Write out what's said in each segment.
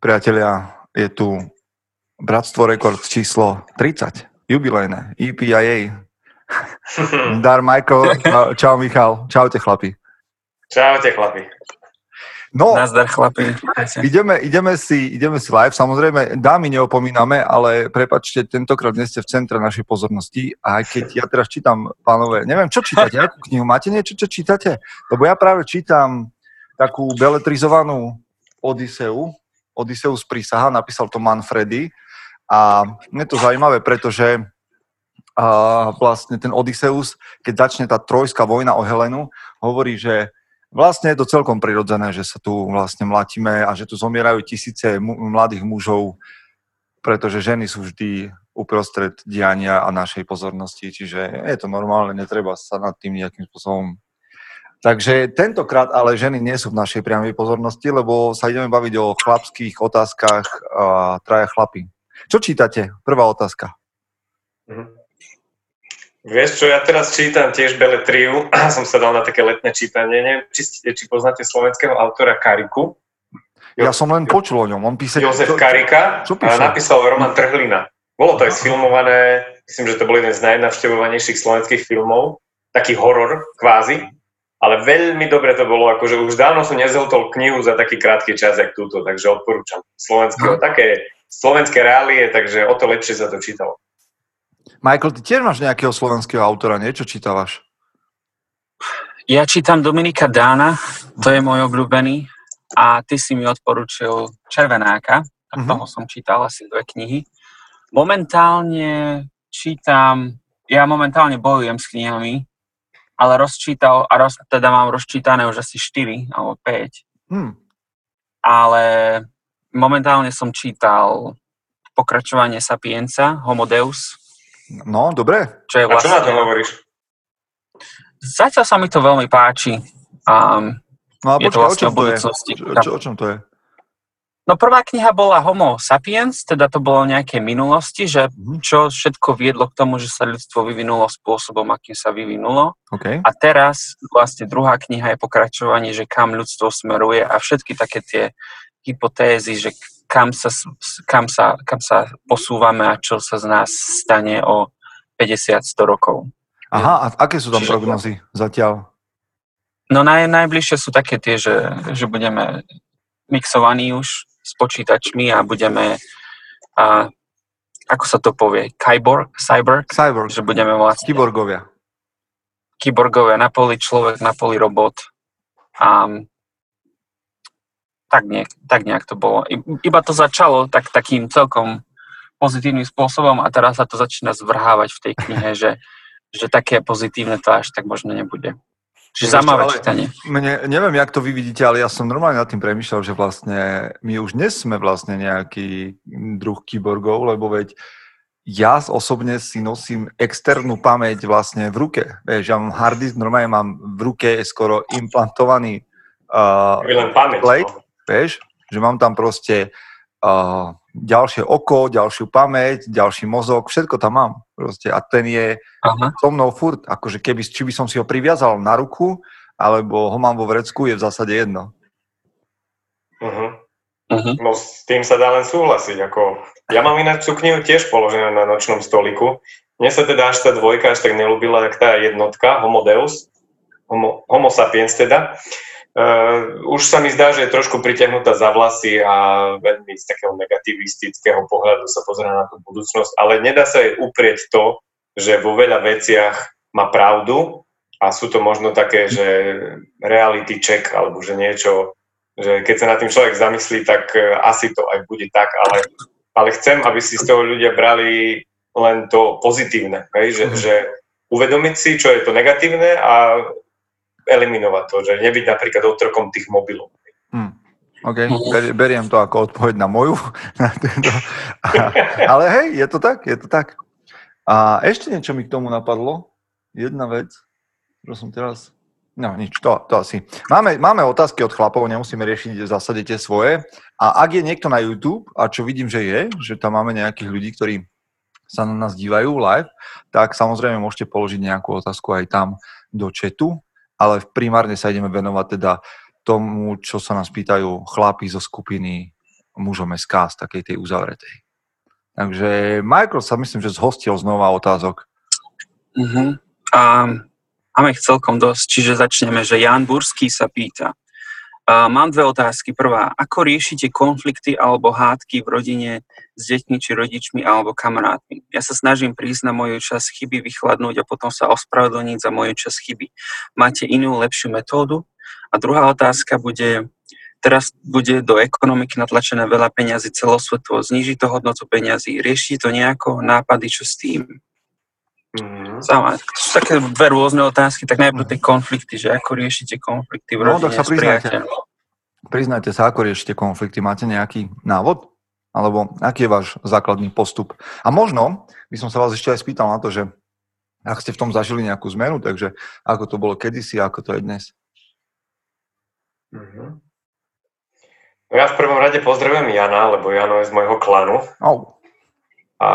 Priatelia, je tu Bratstvo Rekord číslo 30, jubilejné, EPIA. Dar Michael, čau Michal, čaute chlapi. Čaute chlapi. No, Nazdar chlapi. Ideme, ideme, si, ideme si live, samozrejme dámy neopomíname, ale prepačte, tentokrát nie ste v centre našej pozornosti a aj keď ja teraz čítam, pánové, neviem, čo čítate, akú knihu, máte niečo, čo čítate? Lebo ja práve čítam takú beletrizovanú Odiseu, Odysseus prísaha, napísal to Manfredy a je to zaujímavé, pretože a vlastne ten Odysseus, keď začne tá trojská vojna o Helenu, hovorí, že vlastne je to celkom prirodzené, že sa tu vlastne mlatíme a že tu zomierajú tisíce mladých mužov, pretože ženy sú vždy uprostred diania a našej pozornosti, čiže je to normálne, netreba sa nad tým nejakým spôsobom Takže tentokrát ale ženy nie sú v našej priamej pozornosti, lebo sa ideme baviť o chlapských otázkach a traja chlapí. Čo čítate? Prvá otázka. Mhm. Vieš čo, ja teraz čítam tiež Beletriu, som sa dal na také letné čítanie, neviem, či, či poznáte slovenského autora Kariku. Jo, ja som len počul o ňom, on písal... Jozef Karika čo písal? napísal Roman Trhlina. Bolo to aj sfilmované, myslím, že to bol jeden z najnavštevovanejších slovenských filmov, taký horor kvázi, ale veľmi dobre to bolo, akože už dávno som nezhltol knihu za taký krátky čas, jak túto, takže odporúčam. Slovenského, také slovenské reálie, takže o to lepšie sa to čítalo. Michael, ty tiež máš nejakého slovenského autora, niečo čítavaš? Ja čítam Dominika Dána, to je môj obľúbený, a ty si mi odporučil Červenáka, tak mm-hmm. toho som čítal asi dve knihy. Momentálne čítam, ja momentálne bojujem s knihami, ale rozčítal, a roz, teda mám rozčítané už asi 4 alebo 5. Hmm. Ale momentálne som čítal pokračovanie Sapienza, Homo Deus, No, dobre. Čo je vlastne... A čo na to hovoríš? Zatiaľ sa mi to veľmi páči. Um, no a počkaj, vlastne o čom to je? Čo, čo, o čom to je? No prvá kniha bola Homo sapiens, teda to bolo nejaké minulosti, že mhm. čo všetko viedlo k tomu, že sa ľudstvo vyvinulo spôsobom, akým sa vyvinulo. Okay. A teraz vlastne druhá kniha je pokračovanie, že kam ľudstvo smeruje a všetky také tie hypotézy, že kam sa, kam, sa, kam sa posúvame a čo sa z nás stane o 50-100 rokov. Aha, a aké sú tam Čiže, prognozy zatiaľ? No naj, najbližšie sú také tie, že, že budeme mixovaní už s počítačmi a budeme a, ako sa to povie, kyborg, cyborg? Cyborg. Že budeme vlastne... Kyborgovia. Kyborgovia, na poli človek, na poli robot. A, tak, nejak, tak nejak to bolo. Iba to začalo tak, takým celkom pozitívnym spôsobom a teraz sa to začína zvrhávať v tej knihe, že, že také pozitívne to až tak možno nebude. Čiže zaujímavé čítanie. Mne, neviem, jak to vy vidíte, ale ja som normálne nad tým premýšľal, že vlastne my už dnes sme vlastne nejaký druh kyborgov, lebo veď ja osobne si nosím externú pamäť vlastne v ruke. Vieš, ja mám hard disk, normálne mám v ruke skoro implantovaný uh, pamäť, plate, no vieš, že mám tam proste uh, ďalšie oko, ďalšiu pamäť, ďalší mozog, všetko tam mám proste a ten je Aha. so mnou furt, akože keby, či by som si ho priviazal na ruku, alebo ho mám vo vrecku, je v zásade jedno. Uh-huh. Uh-huh. No s tým sa dá len súhlasiť. Ako... Ja mám ináč tú knihu tiež položenú na nočnom stoliku. Mne sa teda až tá dvojka až tak nelúbila, jak tá jednotka, Homo Deus, Homo, homo sapiens teda. Uh, už sa mi zdá, že je trošku pritiahnutá za vlasy a veľmi z takého negativistického pohľadu sa pozera na tú budúcnosť, ale nedá sa jej uprieť to, že vo veľa veciach má pravdu a sú to možno také, že reality check alebo že niečo, že keď sa na tým človek zamyslí, tak uh, asi to aj bude tak, ale, ale chcem, aby si z toho ľudia brali len to pozitívne, hej? Že, mm. že uvedomiť si, čo je to negatívne a eliminovať to, že nebyť napríklad otrokom tých mobilov. Hmm. OK, Ber, beriem to ako odpoveď na moju. Ale hej, je to tak, je to tak. A ešte niečo mi k tomu napadlo. Jedna vec, čo som teraz... No nič, to, to asi. Máme, máme otázky od chlapov, nemusíme riešiť v zásade tie svoje. A ak je niekto na YouTube, a čo vidím, že je, že tam máme nejakých ľudí, ktorí sa na nás dívajú live, tak samozrejme môžete položiť nejakú otázku aj tam do chatu ale primárne sa ideme venovať teda tomu, čo sa nás pýtajú chlapi zo skupiny mužom SK z takej tej uzavretej. Takže Michael sa myslím, že zhostil znova otázok. Uh-huh. A máme ich celkom dosť, čiže začneme, že Jan Burský sa pýta. Mám dve otázky. Prvá, ako riešite konflikty alebo hádky v rodine s deťmi či rodičmi alebo kamarátmi? Ja sa snažím prísť na moju čas chyby, vychladnúť a potom sa ospravedlniť za moju čas chyby. Máte inú, lepšiu metódu? A druhá otázka bude, teraz bude do ekonomiky natlačené veľa peňazí celosvetovo, zniží to hodnotu peňazí, rieši to nejako nápady, čo s tým? Mm. Zaujímavé. To sú také dve rôzne otázky, tak najprv tie konflikty, že ako riešite konflikty v rodine no, tak sa priznajte. Priznajte sa, ako riešite konflikty. Máte nejaký návod? Alebo aký je váš základný postup? A možno by som sa vás ešte aj spýtal na to, že ak ste v tom zažili nejakú zmenu, takže ako to bolo kedysi a ako to je dnes? Mm-hmm. No ja v prvom rade pozdravujem Jana, lebo Jano je z môjho klanu. Oh. A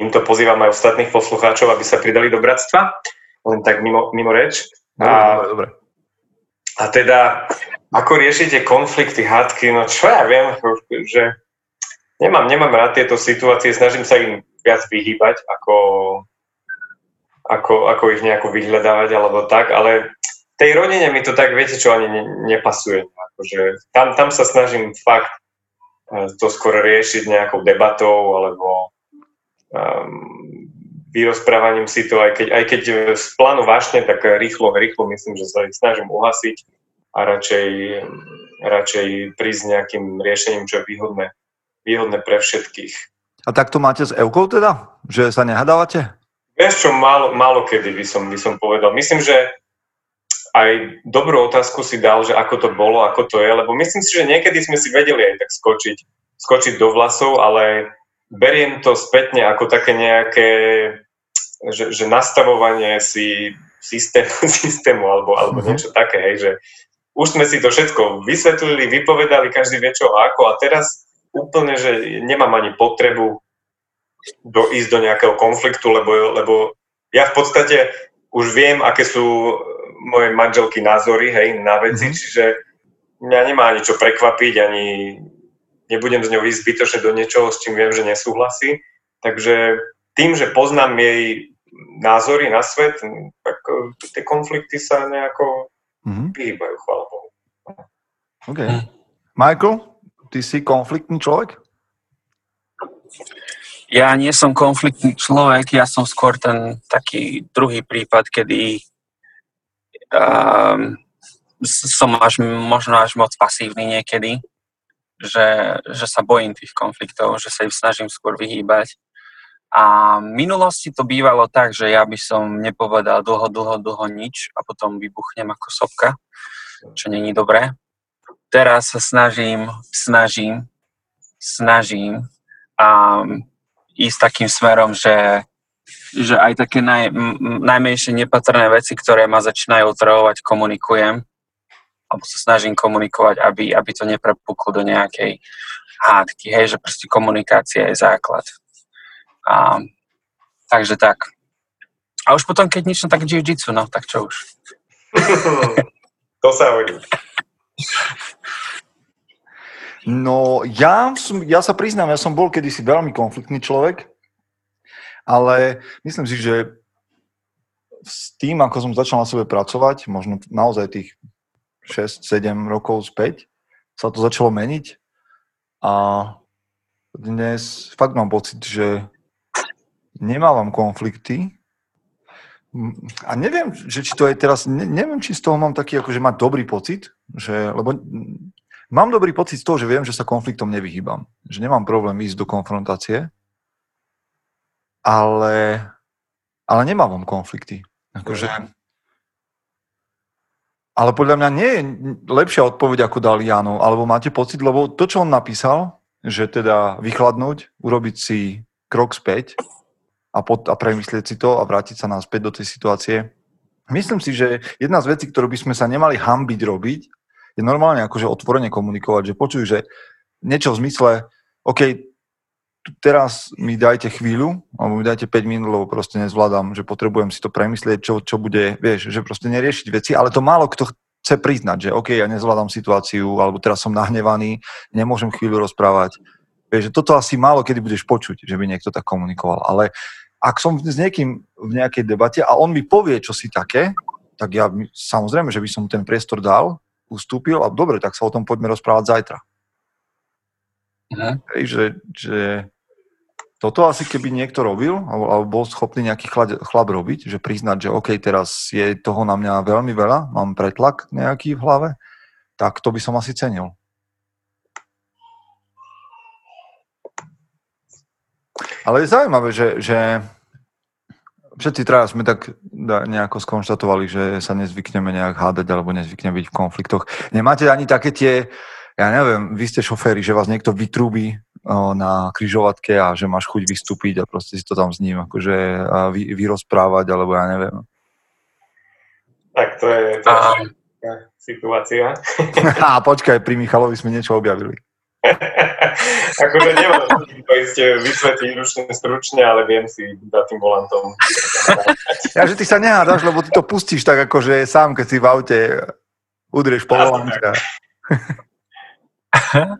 Týmto pozývam aj ostatných poslucháčov, aby sa pridali do bratstva, len tak mimo, mimo reč. A, dobre, dobre. A teda, ako riešite konflikty, hádky, no čo ja viem, že nemám, nemám rád tieto situácie, snažím sa im viac vyhýbať, ako, ako, ako ich nejako vyhľadávať alebo tak, ale tej rodine mi to tak, viete čo, ani ne, nepasuje. Akože tam, tam sa snažím fakt eh, to skôr riešiť nejakou debatou alebo um, vyrozprávaním si to, aj keď, aj keď z plánu vášne, tak rýchlo, rýchlo myslím, že sa ich snažím uhasiť a radšej, radšej prísť nejakým riešením, čo je výhodné, výhodné pre všetkých. A tak to máte s Evkou teda? Že sa nehadávate? Vieš čo, málo, málo kedy by som, by som povedal. Myslím, že aj dobrú otázku si dal, že ako to bolo, ako to je, lebo myslím si, že niekedy sme si vedeli aj tak skočiť, skočiť do vlasov, ale beriem to spätne ako také nejaké, že, že nastavovanie si systému, systému alebo, alebo uh-huh. niečo také, hej, že už sme si to všetko vysvetlili, vypovedali, každý vie čo a ako a teraz úplne, že nemám ani potrebu do, ísť do nejakého konfliktu, lebo, lebo ja v podstate už viem, aké sú moje manželky názory, hej, na veci, mm-hmm. čiže mňa nemá ani čo prekvapiť, ani nebudem z ňou ísť zbytočne do niečoho, s čím viem, že nesúhlasí. Takže tým, že poznám jej názory na svet, tak e, tie konflikty sa nejako mm-hmm. vyhýbajú, chvála Bohu. OK. Michael, ty si konfliktný človek? Ja nie som konfliktný človek, ja som skôr ten taký druhý prípad, kedy um, som až, možno až moc pasívny niekedy že, že sa bojím tých konfliktov, že sa im snažím skôr vyhýbať. A v minulosti to bývalo tak, že ja by som nepovedal dlho, dlho, dlho nič a potom vybuchnem ako sopka, čo není dobré. Teraz sa snažím, snažím, snažím a ísť takým smerom, že, že aj také naj, najmenšie nepatrné veci, ktoré ma začínajú otravovať, komunikujem alebo sa snažím komunikovať, aby, aby to neprepuklo do nejakej hádky, hej, že proste komunikácia je základ. A, takže tak. A už potom, keď nič, no tak jiu-jitsu, no, tak čo už. to sa hodí. No, ja, som, ja sa priznám, ja som bol kedysi veľmi konfliktný človek, ale myslím si, že s tým, ako som začal na sebe pracovať, možno naozaj tých 6-7 rokov späť. Sa to začalo meniť a dnes fakt mám pocit, že nemávam konflikty. A neviem, že či to je teraz, ne, neviem, či z toho mám taký, akože mať dobrý pocit, že, lebo mám dobrý pocit z toho, že viem, že sa konfliktom nevyhýbam, že nemám problém ísť do konfrontácie, ale, ale nemávam konflikty. Akože, ale podľa mňa nie je lepšia odpoveď, ako dal Jano. Alebo máte pocit, lebo to, čo on napísal, že teda vychladnúť, urobiť si krok späť a, pod, a premyslieť si to a vrátiť sa naspäť do tej situácie. Myslím si, že jedna z vecí, ktorú by sme sa nemali hambiť robiť, je normálne akože otvorene komunikovať, že počuj, že niečo v zmysle, OK, teraz mi dajte chvíľu, alebo mi dajte 5 minút, lebo proste nezvládam, že potrebujem si to premyslieť, čo, čo bude, vieš, že proste neriešiť veci, ale to málo kto chce priznať, že OK, ja nezvládam situáciu, alebo teraz som nahnevaný, nemôžem chvíľu rozprávať. Vieš, že toto asi málo kedy budeš počuť, že by niekto tak komunikoval. Ale ak som s niekým v nejakej debate a on mi povie, čo si také, tak ja samozrejme, že by som ten priestor dal, ustúpil a dobre, tak sa o tom poďme rozprávať zajtra. Uh-huh. Hej, že, že toto asi keby niekto robil, alebo, alebo bol schopný nejaký chlad, chlap robiť, že priznať, že OK, teraz je toho na mňa veľmi veľa, mám pretlak nejaký v hlave, tak to by som asi cenil. Ale je zaujímavé, že, že všetci traja sme tak nejako skonštatovali, že sa nezvykneme nejak hádať alebo nezvykneme byť v konfliktoch. Nemáte ani také tie, ja neviem, vy ste šoféri, že vás niekto vytrúbi na kryžovatke a že máš chuť vystúpiť a proste si to tam s ním akože vy, vyrozprávať, alebo ja neviem. Tak to je, to je a... situácia. a počkaj, pri Michalovi sme niečo objavili. akože nemám to isté vysvetliť ručne stručne, ale viem si za tým volantom. ja, že ty sa nehádaš, lebo ty to pustíš tak akože sám, keď si v aute udrieš po volante.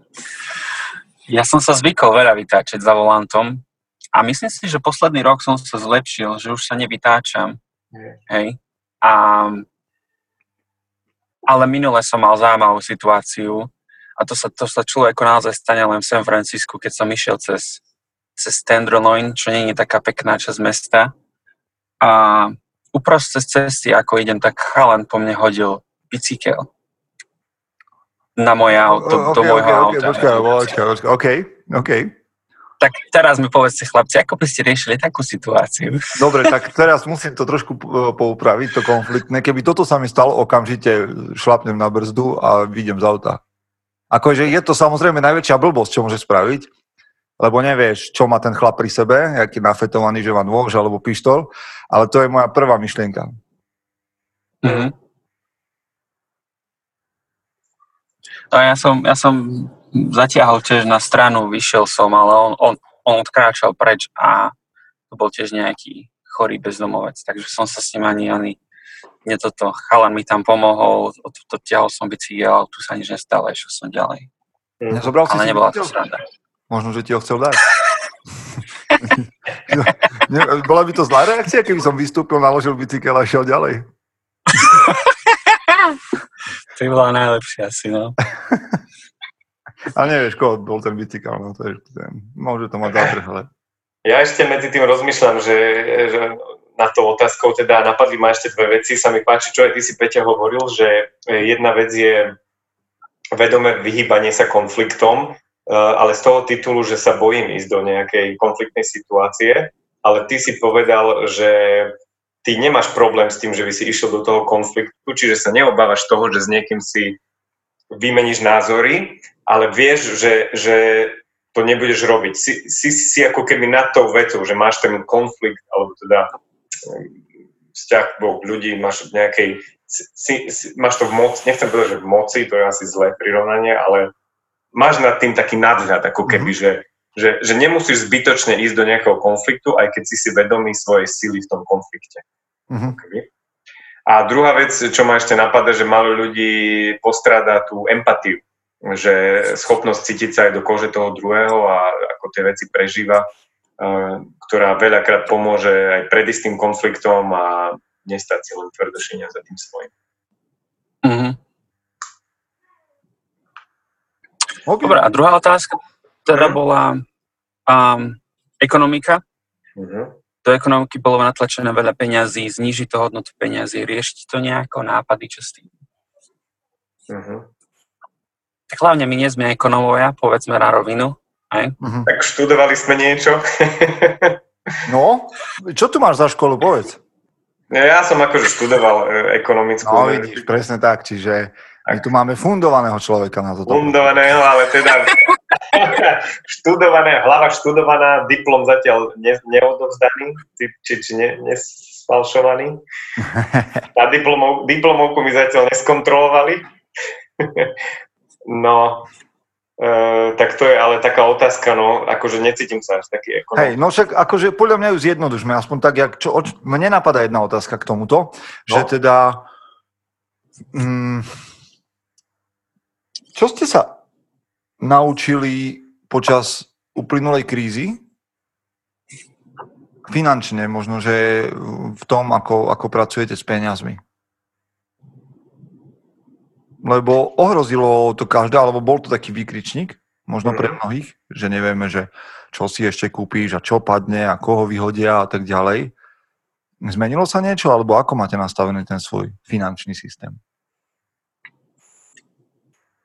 ja som sa zvykol veľa vytáčať za volantom a myslím si, že posledný rok som sa zlepšil, že už sa nevytáčam. Hej. A, ale minule som mal zaujímavú situáciu, a to sa, to sa človeku naozaj stane len v San Francisku, keď som išiel cez, cez Tenderloin, čo nie je taká pekná časť mesta. A uprostred cesty, ako idem, tak chalan po mne hodil bicykel na moje auto, okay, do môjho okay, auta. Počkaj, počkaj, počkaj, OK, OK. Tak teraz mi povedzte, chlapci, ako by ste riešili takú situáciu? Dobre, tak teraz musím to trošku poupraviť, to konfliktné. Keby toto sa mi stalo, okamžite šlapnem na brzdu a vidím z auta. Akože je to samozrejme najväčšia blbosť, čo môže spraviť, lebo nevieš, čo má ten chlap pri sebe, aký nafetovaný, že má nôž alebo pištol, ale to je moja prvá myšlienka. Mm-hmm. No ja som, ja som zatiahol tiež na stranu, vyšiel som, ale on, on, on odkráčal preč a to bol tiež nejaký chorý bezdomovec, takže som sa s ním ani, ani mne toto, chalan mi tam pomohol, odtiahol som bicykel, tu sa nič nestalo, išiel som ďalej. Mm. Nezobral Ale nebola to sranda. Možno, že ti ho chcel dať. bola by to zlá reakcia, keby som vystúpil, naložil bicykel a šiel ďalej? to bola najlepšia asi, no. Ale nevieš, koho bol ten bicykel, no to je, ten, môže to mať zátrh, ale... Ja ešte medzi tým rozmýšľam, že, že na to otázkou teda napadli ma ešte dve veci. Sa mi páči, čo aj ty si Peťa hovoril, že jedna vec je vedomé vyhýbanie sa konfliktom, eh, ale z toho titulu, že sa bojím ísť do nejakej konfliktnej situácie, ale ty si povedal, že ty nemáš problém s tým, že by si išiel do toho konfliktu, čiže sa neobávaš toho, že s niekým si vymeníš názory, ale vieš, že, že to nebudeš robiť. Si, si, si ako keby nad tou vecou, že máš ten konflikt, alebo teda vzťah dvoch ľudí, máš v nejakej, si, si, máš to v moci, nechcem povedať, že v moci, to je asi zlé prirovnanie, ale máš nad tým taký nadhľad, ako keby, mm-hmm. že, že, že nemusíš zbytočne ísť do nejakého konfliktu, aj keď si si vedomý svojej síly v tom konflikte. Mm-hmm. A druhá vec, čo ma ešte napadá, že malo ľudí postráda tú empatiu, že schopnosť cítiť sa aj do kože toho druhého a ako tie veci prežíva ktorá veľakrát pomôže aj predísť tým konfliktom a nestať si len tvrdošenia za tým svojim. Mm-hmm. Okay. Dobre, a druhá otázka teda bola um, ekonomika. Mm-hmm. Do ekonomiky bolo natlačené veľa peňazí, znižiť to hodnotu peňazí, riešiť to nejako, nápady, čo s tým. Mm-hmm. Tak hlavne my nie sme ekonomovia, povedzme na rovinu, aj? Uh-huh. Tak študovali sme niečo. no, čo tu máš za školu, povedz. Ja som akože študoval e, ekonomickú. No vidíš, presne tak, čiže my tu máme fundovaného človeka na toto. Fundovaného, ale teda študované, hlava študovaná, diplom zatiaľ ne, neodovzdaný, či, či ne, nesfalšovaný. A diplomov, diplomovku mi zatiaľ neskontrolovali. no, Uh, tak to je ale taká otázka, no, akože necítim sa až taký ekonom. Hej, no však akože podľa mňa ju zjednodušme, aspoň tak, jak, čo, oč, mne napadá jedna otázka k tomuto, no. že teda Mm, čo ste sa naučili počas uplynulej krízy? Finančne možno, že v tom, ako, ako pracujete s peniazmi. Lebo ohrozilo to každé, alebo bol to taký výkričník, možno pre mhm. mnohých, že nevieme, že čo si ešte kúpíš a čo padne a koho vyhodia a tak ďalej. Zmenilo sa niečo, alebo ako máte nastavený ten svoj finančný systém?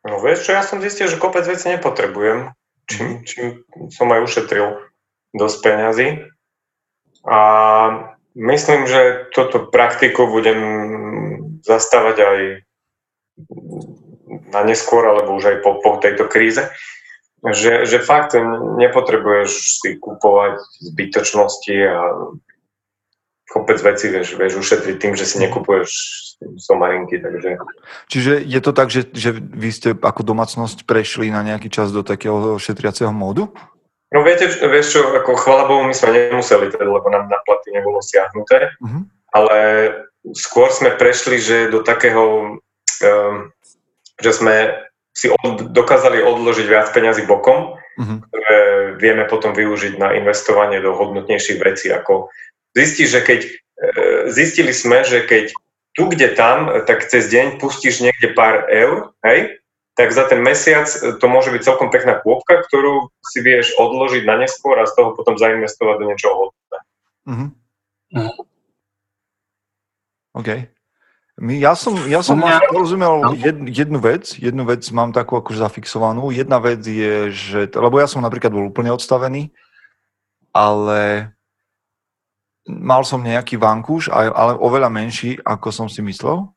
No vieš čo, ja som zistil, že kopec veci nepotrebujem, čím, čím som aj ušetril dosť peňazí. A myslím, že toto praktiku budem zastávať aj na neskôr, alebo už aj po, po tejto kríze. Že, že fakt nepotrebuješ si kupovať zbytočnosti a kopec vecí vieš, vieš ušetriť tým, že si nekupuješ somarinky. Takže... Čiže je to tak, že, že vy ste ako domácnosť prešli na nejaký čas do takého šetriaceho módu? No viete, vieš čo, ako chvala Bohu, my sme nemuseli, teda, lebo nám na platy nebolo siahnuté, uh-huh. ale skôr sme prešli, že do takého, um, že sme si od, dokázali odložiť viac peňazí bokom, uh-huh. ktoré vieme potom využiť na investovanie do hodnotnejších vecí, ako zistíš, že keď, e, zistili sme, že keď tu, kde tam, tak cez deň pustíš niekde pár eur, hej, tak za ten mesiac e, to môže byť celkom pekná kôpka, ktorú si vieš odložiť na neskôr a z toho potom zainvestovať do niečoho hodnotného. Mm-hmm. OK. My, ja som, ja som mňa... porozumel no. jed, jednu vec, jednu vec mám takú akože zafixovanú. Jedna vec je, že, lebo ja som napríklad bol úplne odstavený, ale mal som nejaký vankúš, ale oveľa menší, ako som si myslel.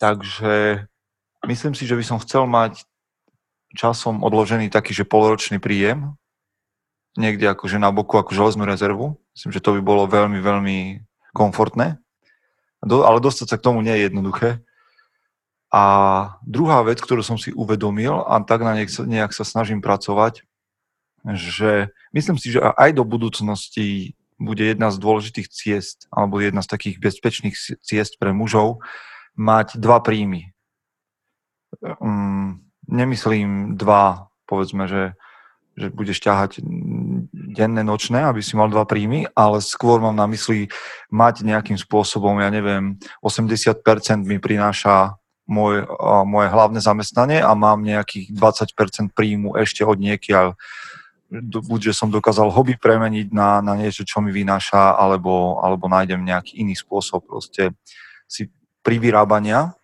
Takže myslím si, že by som chcel mať časom odložený taký, že poloročný príjem, niekde akože na boku ako železnú rezervu. Myslím, že to by bolo veľmi, veľmi komfortné. Do, ale dostať sa k tomu nie je jednoduché. A druhá vec, ktorú som si uvedomil a tak na nejak, nejak sa snažím pracovať, že myslím si, že aj do budúcnosti bude jedna z dôležitých ciest, alebo jedna z takých bezpečných ciest pre mužov, mať dva príjmy. Um, nemyslím dva, povedzme, že, že budeš ťahať denné, nočné, aby si mal dva príjmy, ale skôr mám na mysli mať nejakým spôsobom, ja neviem, 80% mi prináša môj, moje hlavné zamestnanie a mám nejakých 20% príjmu ešte od niekiaľ buď, že som dokázal hobby premeniť na, na niečo, čo mi vynáša, alebo, alebo nájdem nejaký iný spôsob proste si privyrábania.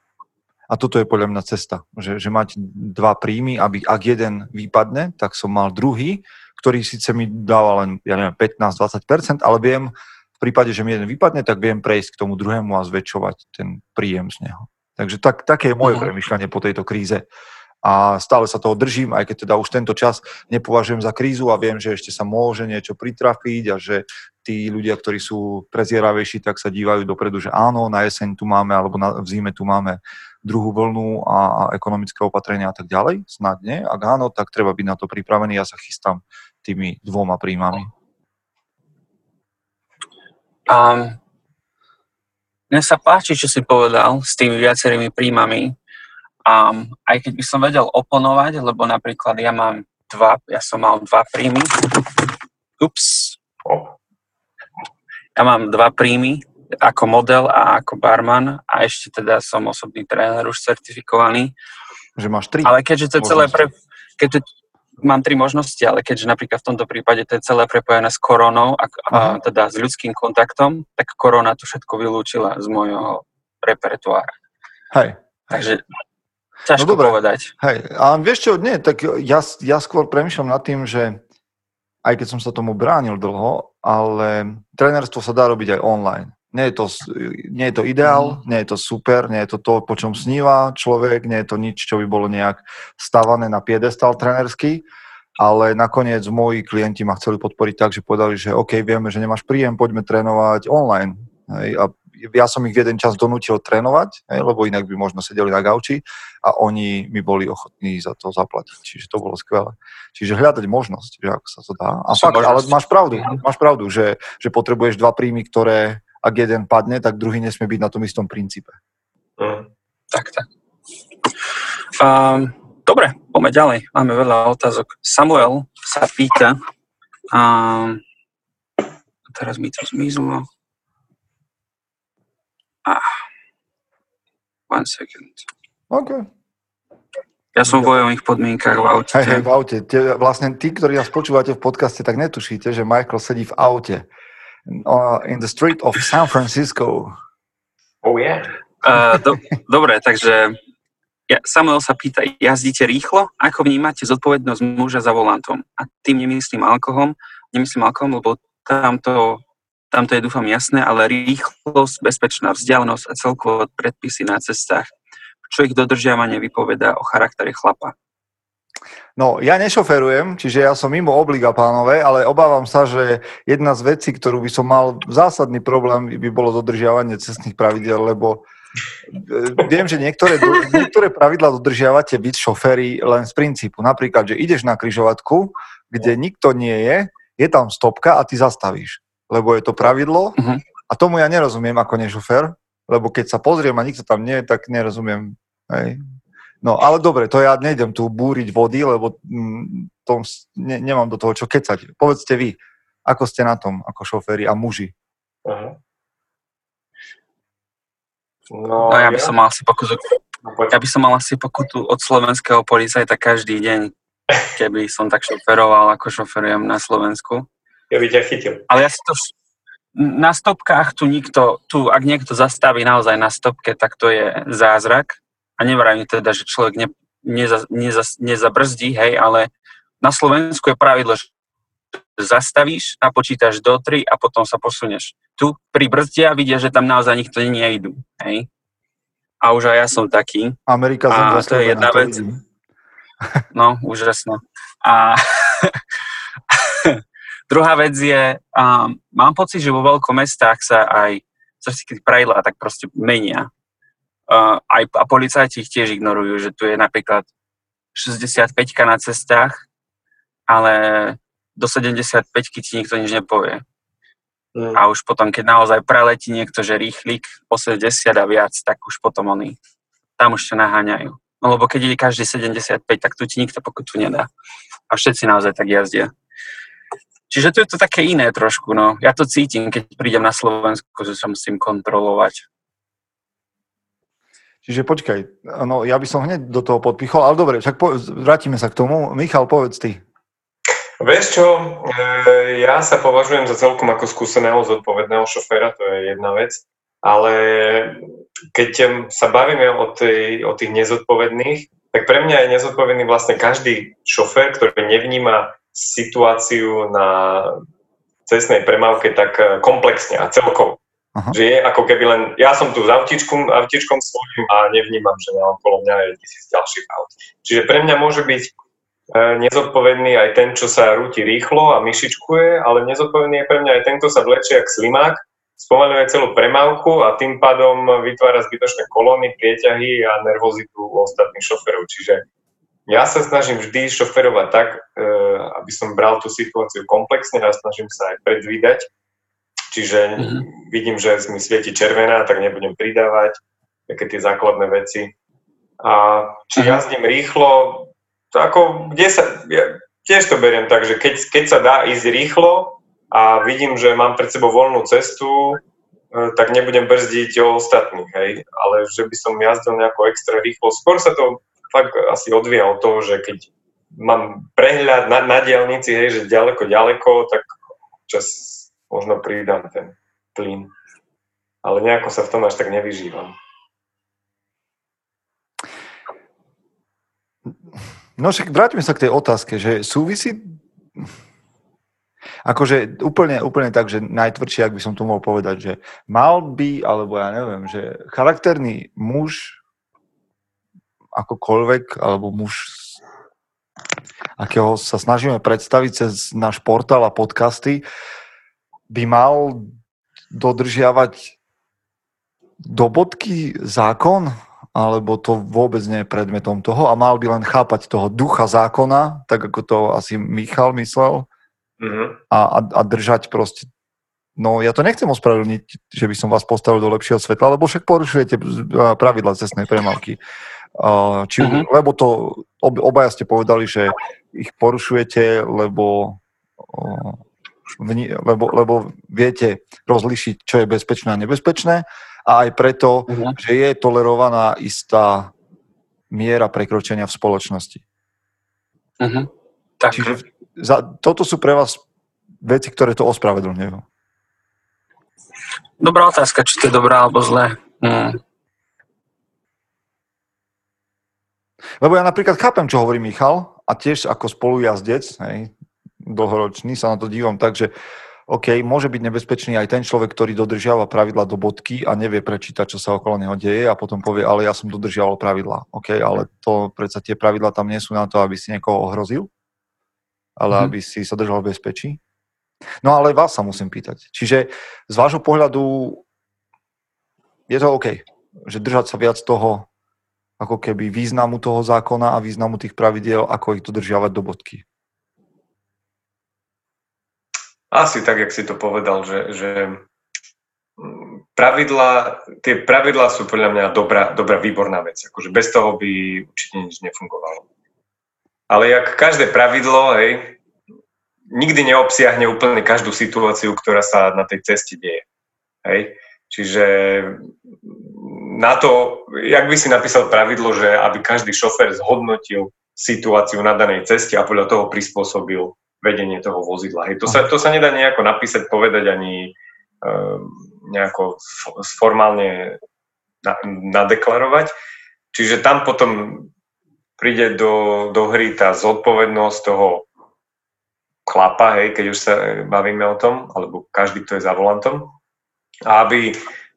A toto je podľa mňa cesta, že, že mať dva príjmy, aby ak jeden vypadne, tak som mal druhý, ktorý síce mi dáva len, ja neviem, 15-20%, ale viem, v prípade, že mi jeden vypadne, tak viem prejsť k tomu druhému a zväčšovať ten príjem z neho. Takže tak, také je moje mhm. premyšľanie po tejto kríze a stále sa toho držím, aj keď teda už tento čas nepovažujem za krízu a viem, že ešte sa môže niečo pritrafiť a že tí ľudia, ktorí sú prezieravejší, tak sa dívajú dopredu, že áno, na jeseň tu máme, alebo na, v zime tu máme druhú vlnu a, a ekonomické opatrenia a tak ďalej, snad nie. Ak áno, tak treba byť na to pripravený. Ja sa chystám tými dvoma príjmami. Um, mne sa páči, čo si povedal s tými viacerými príjmami, Um, aj keď by som vedel oponovať, lebo napríklad ja mám dva, ja som mal dva príjmy. Ups. Ja mám dva príjmy ako model a ako barman a ešte teda som osobný tréner už certifikovaný. Že máš tri Ale keďže to celé pre... Keďže mám tri možnosti, ale keďže napríklad v tomto prípade to je celé prepojené s koronou a, a teda s ľudským kontaktom, tak korona to všetko vylúčila z môjho repertoára. Hej. Takže Ťažko no dobré. povedať. Hej, a vieš čo, nie, tak ja, ja skôr premyšľam nad tým, že aj keď som sa tomu bránil dlho, ale trénerstvo sa dá robiť aj online. Nie je to, nie je to ideál, mm. nie je to super, nie je to to, po čom sníva človek, nie je to nič, čo by bolo nejak stavané na piedestal trénerský, ale nakoniec moji klienti ma chceli podporiť tak, že povedali, že OK, vieme, že nemáš príjem, poďme trénovať online. Hej, a ja som ich v jeden čas donútil trénovať, hej, lebo inak by možno sedeli na gauči a oni mi boli ochotní za to zaplatiť. Čiže to bolo skvelé. Čiže hľadať možnosť, že ako sa to dá. A fakt, ale máš pravdu, máš pravdu, že, že potrebuješ dva príjmy, ktoré ak jeden padne, tak druhý nesmie byť na tom istom princípe. Mm. Tak, tak. Um, dobre, poďme ďalej. Máme veľa otázok. Samuel sa pýta, um, teraz mi to zmizlo. Ah. One second. OK. Ja som v bojových podmienkach v aute. Hej, hej, v aute. Te, vlastne tí, ktorí nás počúvate v podcaste, tak netušíte, že Michael sedí v aute. Uh, in the street of San Francisco. Oh yeah. Uh, do, dobre, takže ja, Samuel sa pýta, jazdíte rýchlo? Ako vnímate zodpovednosť muža za volantom? A tým nemyslím alkohol, nemyslím alkohol, lebo tamto, tamto je dúfam jasné, ale rýchlosť, bezpečná vzdialenosť a celkovo predpisy na cestách čo ich dodržiavanie vypovedá o charaktere chlapa? No, ja nešoferujem, čiže ja som mimo obliga pánové, ale obávam sa, že jedna z vecí, ktorú by som mal zásadný problém, by bolo dodržiavanie cestných pravidel, lebo e, viem, že niektoré, niektoré pravidla dodržiavate byť šoféry len z princípu. Napríklad, že ideš na kryžovatku, kde nikto nie je, je tam stopka a ty zastavíš. Lebo je to pravidlo uh-huh. a tomu ja nerozumiem ako nešofér, lebo keď sa pozriem a nikto tam nie je, tak nerozumiem. Hej. No ale dobre, to ja nejdem tu búriť vody, lebo mm, tom, ne, nemám do toho čo kecať. Povedzte vy, ako ste na tom ako šoféri a muži? Uh-huh. No, no ja by som mal asi pokutu, no, ja by som mal asi pokutu od slovenského policajta každý deň, keby som tak šoferoval, ako šoferujem na Slovensku. Ja by ťa chytil. Ale ja si to, na stopkách tu nikto, tu ak niekto zastaví naozaj na stopke, tak to je zázrak. A nevrajím teda, že človek ne, neza, neza, nezabrzdí, hej, ale na Slovensku je pravidlo, že zastavíš, napočítaš do 3 a potom sa posuneš. Tu pri brzde a vidia, že tam naozaj nikto nejdu, hej. A už aj ja som taký. Amerika a to je jedna vec. No, úžasno. A Druhá vec je, um, mám pocit, že vo veľkomestách sa aj všetky pravidlá tak proste menia. Uh, aj, a policajti ich tiež ignorujú, že tu je napríklad 65 na cestách, ale do 75 ti nikto nič nepovie. Mm. A už potom, keď naozaj preletí niekto, že rýchlik 80 a viac, tak už potom oni tam už ťa naháňajú. No lebo keď je každý 75, tak tu ti nikto pokutu nedá. A všetci naozaj tak jazdia. Čiže to je to také iné trošku, no. Ja to cítim, keď prídem na Slovensku, že sa musím kontrolovať. Čiže počkaj, no ja by som hneď do toho podpichol, ale dobre, však po, vrátime sa k tomu. Michal, povedz ty. Vieš čo, e, ja sa považujem za celkom ako skúseného, zodpovedného šoféra, to je jedna vec, ale keď sa bavíme o, tej, o tých nezodpovedných, tak pre mňa je nezodpovedný vlastne každý šofér, ktorý nevníma situáciu na cestnej premávke tak eh, komplexne a celkovo. Aha. Že je ako keby len, ja som tu s autičkom, autičkom svojím a nevnímam, že na okolo mňa je tisíc ďalších aut. Čiže pre mňa môže byť e, nezodpovedný aj ten, čo sa rúti rýchlo a myšičkuje, ale nezodpovedný je pre mňa aj ten, kto sa vlečie jak slimák, spomaluje celú premávku a tým pádom vytvára zbytočné kolóny, prieťahy a nervozitu u ostatných šoferov. Čiže ja sa snažím vždy šoferovať tak, e, aby som bral tú situáciu komplexne a snažím sa aj predvídať. Čiže mm-hmm. vidím, že mi svieti červená, tak nebudem pridávať také tie základné veci. A či mm-hmm. jazdím rýchlo, to ako, kde sa, ja tiež to beriem tak, že keď, keď sa dá ísť rýchlo a vidím, že mám pred sebou voľnú cestu, e, tak nebudem brzdiť o ostatných, hej. Ale že by som jazdil nejako extra rýchlo. Skôr sa to fakt asi odvíja od toho, že keď mám prehľad na, na diálnici, hej, že ďaleko, ďaleko, tak čas možno pridám ten plyn. Ale nejako sa v tom až tak nevyžívam. No však vráťme sa k tej otázke, že súvisí akože úplne, úplne tak, že najtvrdšie, ak by som to mohol povedať, že mal by, alebo ja neviem, že charakterný muž akokoľvek, alebo muž, akého sa snažíme predstaviť cez náš portál a podcasty, by mal dodržiavať do bodky zákon, alebo to vôbec nie je predmetom toho a mal by len chápať toho ducha zákona, tak ako to asi Michal myslel, mm-hmm. a, a, a držať proste No ja to nechcem ospravedlniť, že by som vás postavil do lepšieho svetla, lebo však porušujete pravidla cestnej premávky. Či, uh-huh. Lebo to obaja ste povedali, že ich porušujete, lebo, lebo, lebo viete rozlišiť, čo je bezpečné a nebezpečné a aj preto, uh-huh. že je tolerovaná istá miera prekročenia v spoločnosti. Uh-huh. Tak. Čiže za, toto sú pre vás veci, ktoré to ospravedlňujú. Dobrá otázka, či to je dobrá alebo zlé. Hmm. Lebo ja napríklad chápem, čo hovorí Michal a tiež ako spolujazdec, hej, dlhoročný, sa na to dívam tak, že OK, môže byť nebezpečný aj ten človek, ktorý dodržiava pravidla do bodky a nevie prečítať, čo sa okolo neho deje a potom povie, ale ja som dodržiaval pravidla. OK, ale to predsa tie pravidla tam nie sú na to, aby si niekoho ohrozil, ale mm-hmm. aby si sa držal v bezpečí. No ale vás sa musím pýtať. Čiže z vášho pohľadu je to OK, že držať sa viac toho, ako keby významu toho zákona a významu tých pravidiel, ako ich dodržiavať do bodky. Asi tak, jak si to povedal, že, že pravidla, tie pravidlá sú podľa mňa dobrá, dobrá výborná vec. Akože bez toho by určite nič nefungovalo. Ale jak každé pravidlo, hej, nikdy neobsiahne úplne každú situáciu, ktorá sa na tej ceste deje. Hej? Čiže na to, jak by si napísal pravidlo, že aby každý šofér zhodnotil situáciu na danej ceste a podľa toho prispôsobil vedenie toho vozidla. Hej. To, sa, to sa nedá nejako napísať, povedať ani um, nejako formálne na, nadeklarovať. Čiže tam potom príde do, do hry tá zodpovednosť toho chlapa, hej, keď už sa bavíme o tom, alebo každý, kto je za volantom, a aby,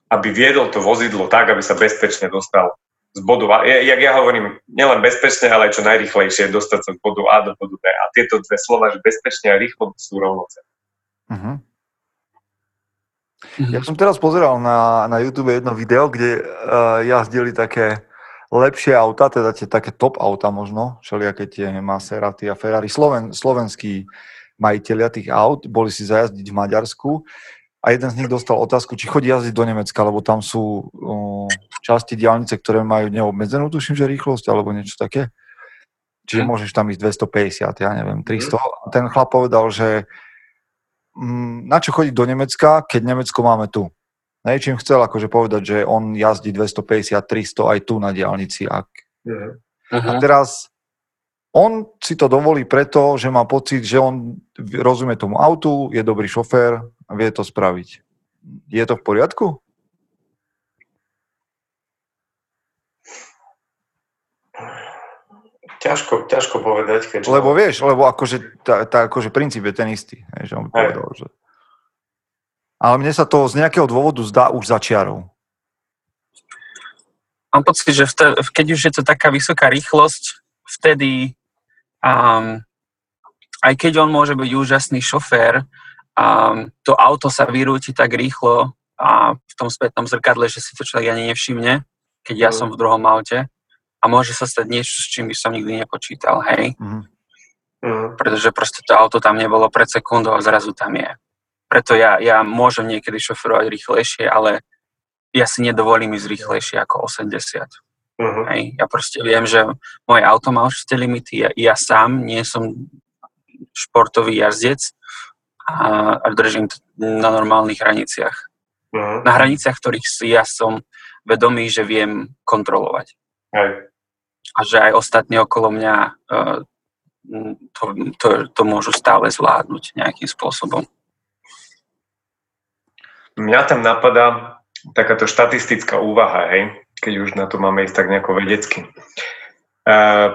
aby viedol to vozidlo tak, aby sa bezpečne dostal z bodu A. Jak ja hovorím, nielen bezpečne, ale aj čo najrychlejšie dostať sa z bodu A do bodu B. A tieto dve slova, že bezpečne a rýchlo, sú rovnocené. Uh-huh. Ja som teraz pozeral na, na YouTube jedno video, kde uh, jazdili také lepšie auta, teda tie také top auta možno, všelijaké tie Maserati a Ferrari, Sloven, slovenský majiteľia tých aut, boli si zajazdiť v Maďarsku a jeden z nich dostal otázku, či chodí jazdiť do Nemecka, lebo tam sú uh, časti diálnice, ktoré majú neobmedzenú, tuším, že rýchlosť alebo niečo také. Čiže hm. môžeš tam ísť 250, ja neviem, 300. A ten chlap povedal, že um, na čo chodiť do Nemecka, keď Nemecko máme tu. Nej, čím chcel akože povedať, že on jazdí 250, 300 aj tu na diálnici. Ak... Uh-huh. A teraz on si to dovolí preto, že má pocit, že on rozumie tomu autu, je dobrý šofér a vie to spraviť. Je to v poriadku? Ťažko, ťažko povedať. Keď Lebo vieš, lebo akože, tá, tá, akože princíp je ten istý. Že on povedal, že... Ale mne sa to z nejakého dôvodu zdá už začiarov. Mám pocit, že vtedy, keď už je to taká vysoká rýchlosť, vtedy um, aj keď on môže byť úžasný šofér, um, to auto sa vyrúti tak rýchlo a v tom spätnom zrkadle, že si to človek ani nevšimne, keď ja mm. som v druhom aute a môže sa stať niečo, s čím by som nikdy nepočítal, hej. Mm. Mm. Pretože proste to auto tam nebolo pred sekundou a zrazu tam je. Preto ja, ja môžem niekedy šoferovať rýchlejšie, ale ja si nedovolím ísť rýchlejšie ako 80. Uh-huh. Hej, ja proste viem, že moje auto má určité limity, ja, ja sám nie som športový jazdec a, a držím to na normálnych hraniciach. Uh-huh. Na hraniciach, ktorých si ja som vedomý, že viem kontrolovať. Hej. A že aj ostatní okolo mňa uh, to, to, to môžu stále zvládnuť nejakým spôsobom. Mňa tam napadá takáto štatistická úvaha, hej, keď už na to máme ísť tak nejako vedecky.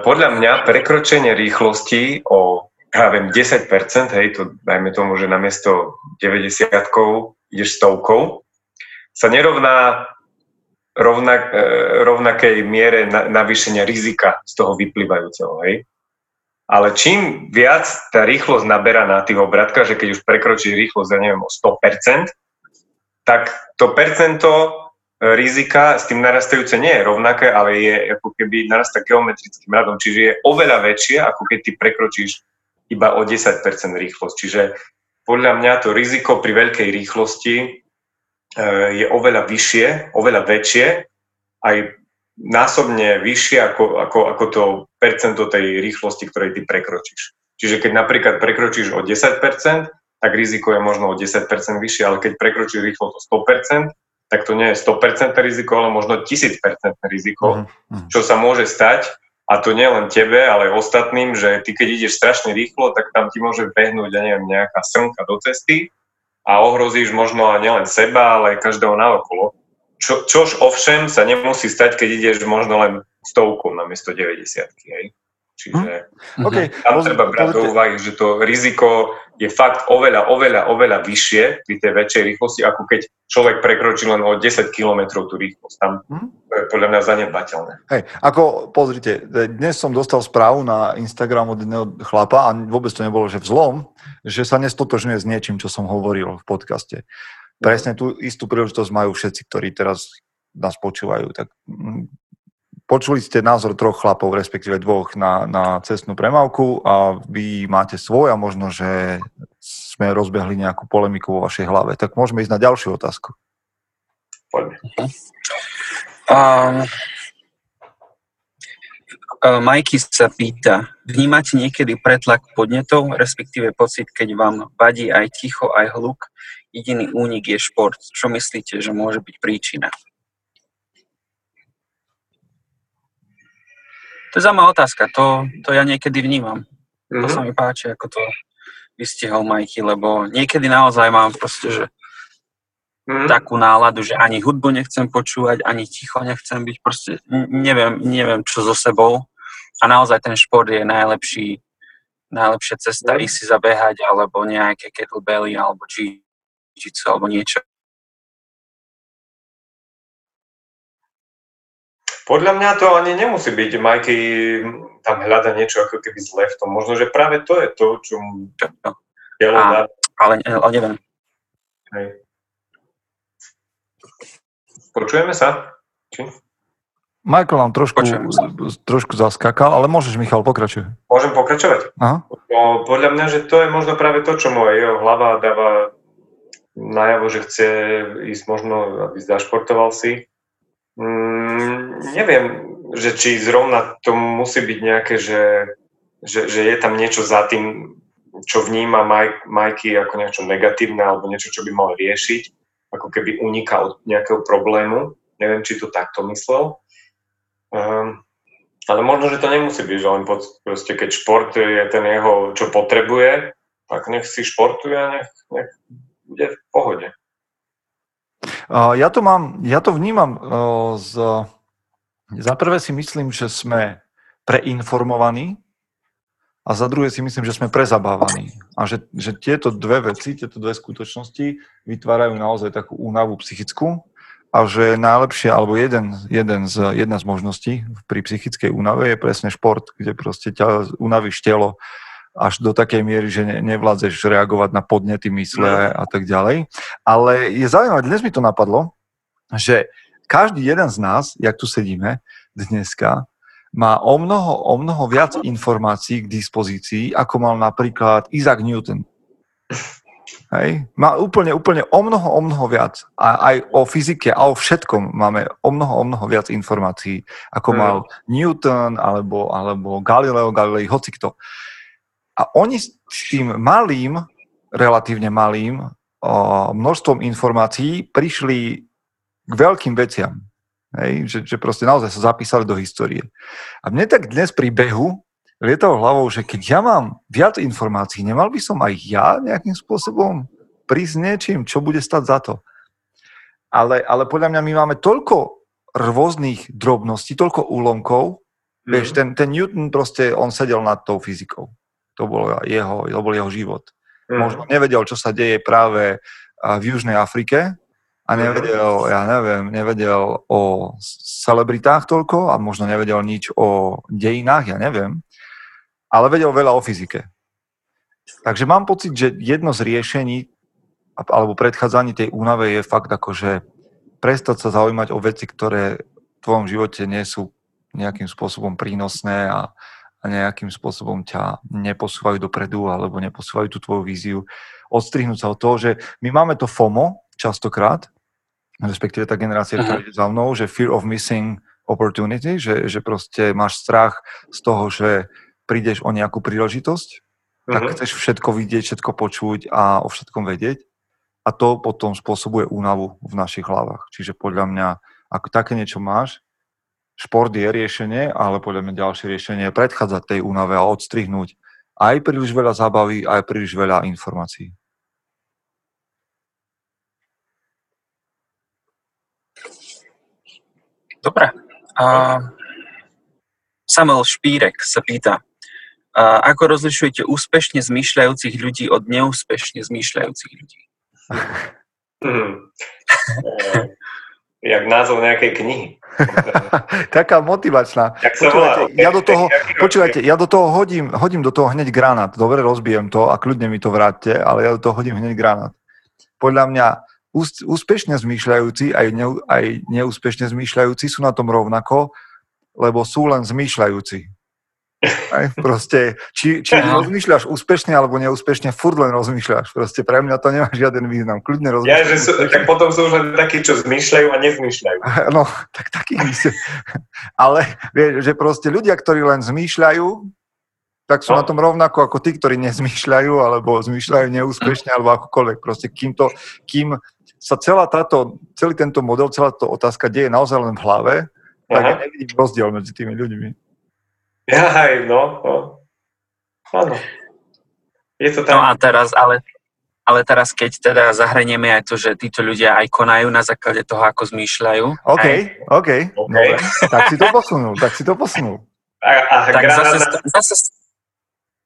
Podľa mňa prekročenie rýchlosti o ja viem, 10%, hej, to dajme tomu, že namiesto 90 ideš stovkou, sa nerovná rovnak, e, rovnakej miere navýšenia rizika z toho vyplývajúceho. Hej. Ale čím viac tá rýchlosť naberá na tých obratkách, že keď už prekročí rýchlosť, ja neviem, o 100%, tak to percento rizika s tým narastajúce nie je rovnaké, ale je ako keby narastá geometrickým radom, čiže je oveľa väčšie, ako keď ty prekročíš iba o 10% rýchlosť. Čiže podľa mňa to riziko pri veľkej rýchlosti e, je oveľa vyššie, oveľa väčšie, aj násobne vyššie ako, ako, ako to percento tej rýchlosti, ktorej ty prekročíš. Čiže keď napríklad prekročíš o 10%, tak riziko je možno o 10% vyššie, ale keď prekročíš rýchlosť o 100%, tak to nie je 100% riziko, ale možno 1000% riziko, uh-huh. čo sa môže stať, a to nie len tebe, ale ostatným, že ty keď ideš strašne rýchlo, tak tam ti môže behnúť, ja neviem, nejaká srnka do cesty a ohrozíš možno nielen seba, ale aj každého naokolo. Čo, čož ovšem sa nemusí stať, keď ideš možno len stovku namiesto 90. Hej? Čiže hm? okay. tam treba brať do úvahy, že to riziko je fakt oveľa, oveľa, oveľa vyššie pri tej väčšej rýchlosti, ako keď človek prekročí len o 10 km tú rýchlosť. Tam hm? to je podľa mňa zanedbateľné. Hej, ako pozrite, dnes som dostal správu na Instagram od jedného chlapa a vôbec to nebolo, že vzlom, že sa nestotožňuje s niečím, čo som hovoril v podcaste. Presne tú istú príležitosť majú všetci, ktorí teraz nás počúvajú. Tak hm, Počuli ste názor troch chlapov, respektíve dvoch na, na cestnú premávku a vy máte svoj a možno, že sme rozbehli nejakú polemiku vo vašej hlave. Tak môžeme ísť na ďalšiu otázku. Poďme. Um, uh, Majky sa pýta, vnímate niekedy pretlak podnetov, respektíve pocit, keď vám vadí aj ticho, aj hluk? Jediný únik je šport. Čo myslíte, že môže byť príčina? To je zaujímavá otázka, to, to ja niekedy vnímam. Mm-hmm. To sa mhm. mi páči, ako to vystihol Majky, lebo niekedy naozaj mám proste, že mm-hmm. takú náladu, že ani hudbu nechcem počúvať, ani ticho nechcem byť, proste neviem, neviem čo so sebou a naozaj ten šport je najlepší, najlepšia cesta mm-hmm. ísť si zabehať alebo nejaké kettlebelly alebo jiu-jitsu alebo niečo Podľa mňa to ani nemusí byť. Majky tam hľada niečo ako keby zle v tom. Možno, že práve to je to, čo mu telo dá. Ale, ale neviem. Hej. Počujeme sa? Či? Michael nám trošku, trošku zaskakal, ale môžeš, Michal, pokračuj. Môžem pokračovať? Aha. No, podľa mňa, že to je možno práve to, čo mu aj jeho hlava dáva najavo, že chce ísť možno, aby zašportoval si. Mm, neviem, že či zrovna to musí byť nejaké, že, že, že je tam niečo za tým, čo vníma Maj, Majky ako niečo negatívne alebo niečo, čo by mal riešiť, ako keby uniká od nejakého problému. Neviem, či to takto myslel. Um, ale možno, že to nemusí byť, že len pod, proste keď šport je ten jeho, čo potrebuje, tak nech si športuje a nech, nech bude v pohode. Ja to mám, ja to vnímam z za prvé si myslím, že sme preinformovaní a za druhé si myslím, že sme prezabávaní. A že, že tieto dve veci, tieto dve skutočnosti vytvárajú naozaj takú únavu psychickú a že najlepšie, alebo jeden, jeden z, jedna z možností pri psychickej únave je presne šport, kde proste ťa unavíš telo až do takej miery, že ne, nevládzeš reagovať na podnety mysle a tak ďalej. Ale je zaujímavé, dnes mi to napadlo, že každý jeden z nás, jak tu sedíme dneska, má o mnoho, o mnoho viac informácií k dispozícii, ako mal napríklad Isaac Newton. Hej. Má úplne, úplne o mnoho, o mnoho viac. A aj o fyzike a o všetkom máme o mnoho, o mnoho viac informácií, ako mm. mal Newton alebo, alebo Galileo Galilei, hoci kto. A oni s tým malým, relatívne malým množstvom informácií prišli k veľkým veciam. Hej, že, že proste naozaj sa zapísali do histórie. A mne tak dnes pri behu lietalo hlavou, že keď ja mám viac informácií, nemal by som aj ja nejakým spôsobom prísť niečím, čo bude stať za to. Ale, ale podľa mňa my máme toľko rôznych drobností, toľko úlomkov, mm. vieš, ten, ten Newton proste, on sedel nad tou fyzikou. To bol jeho, to bol jeho život. Mm. Možno nevedel, čo sa deje práve v Južnej Afrike, a nevedel, ja neviem, nevedel o celebritách toľko a možno nevedel nič o dejinách, ja neviem, ale vedel veľa o fyzike. Takže mám pocit, že jedno z riešení alebo predchádzanie tej únave je fakt akože prestať sa zaujímať o veci, ktoré v tvojom živote nie sú nejakým spôsobom prínosné a, a nejakým spôsobom ťa neposúvajú dopredu alebo neposúvajú tú tvoju víziu. Odstrihnúť sa od toho, že my máme to FOMO častokrát, respektíve tá generácia, ktorá ide za mnou, že fear of missing opportunity, že, že proste máš strach z toho, že prídeš o nejakú príležitosť, uh-huh. tak mhm. chceš všetko vidieť, všetko počuť a o všetkom vedieť. A to potom spôsobuje únavu v našich hlavách. Čiže podľa mňa, ako také niečo máš, šport je riešenie, ale podľa mňa ďalšie riešenie je predchádzať tej únave a odstrihnúť aj príliš veľa zábavy, aj príliš veľa informácií. Dobre. Uh, Samuel Špírek sa pýta, uh, ako rozlišujete úspešne zmýšľajúcich ľudí od neúspešne zmýšľajúcich ľudí? Hmm. Jak názov nejakej knihy. Taká motivačná. Počúvajte, ja do toho, počúvajte, ja do toho hodím, hodím do toho hneď granát. Dobre, rozbijem to a kľudne mi to vráťte, ale ja do toho hodím hneď granát. Podľa mňa úspešne zmýšľajúci aj, ne, aj neúspešne zmýšľajúci sú na tom rovnako, lebo sú len zmýšľajúci. Aj, proste, či, či rozmýšľaš úspešne alebo neúspešne, furt len rozmýšľaš. Proste pre mňa to nemá žiaden význam. Kľudne rozmýšľaš. Ja, že sú, tak potom sú už len takí, čo zmýšľajú a nezmýšľajú. No, tak taký Ale vieš, že proste ľudia, ktorí len zmýšľajú, tak sú no. na tom rovnako ako tí, ktorí nezmýšľajú alebo zmýšľajú neúspešne alebo akokoľvek. Proste kým, to, kým sa celá táto, celý tento model, celá táto otázka deje naozaj len v hlave, tak ja nevidím rozdiel medzi tými ľuďmi. Ja aj, no, no. Áno. Je to tam. No a teraz, ale, ale teraz, keď teda zahranieme aj to, že títo ľudia aj konajú na základe toho, ako zmýšľajú. OK, aj... OK. okay. tak si to posunul, tak si to posunul. A, a tak zase, zase,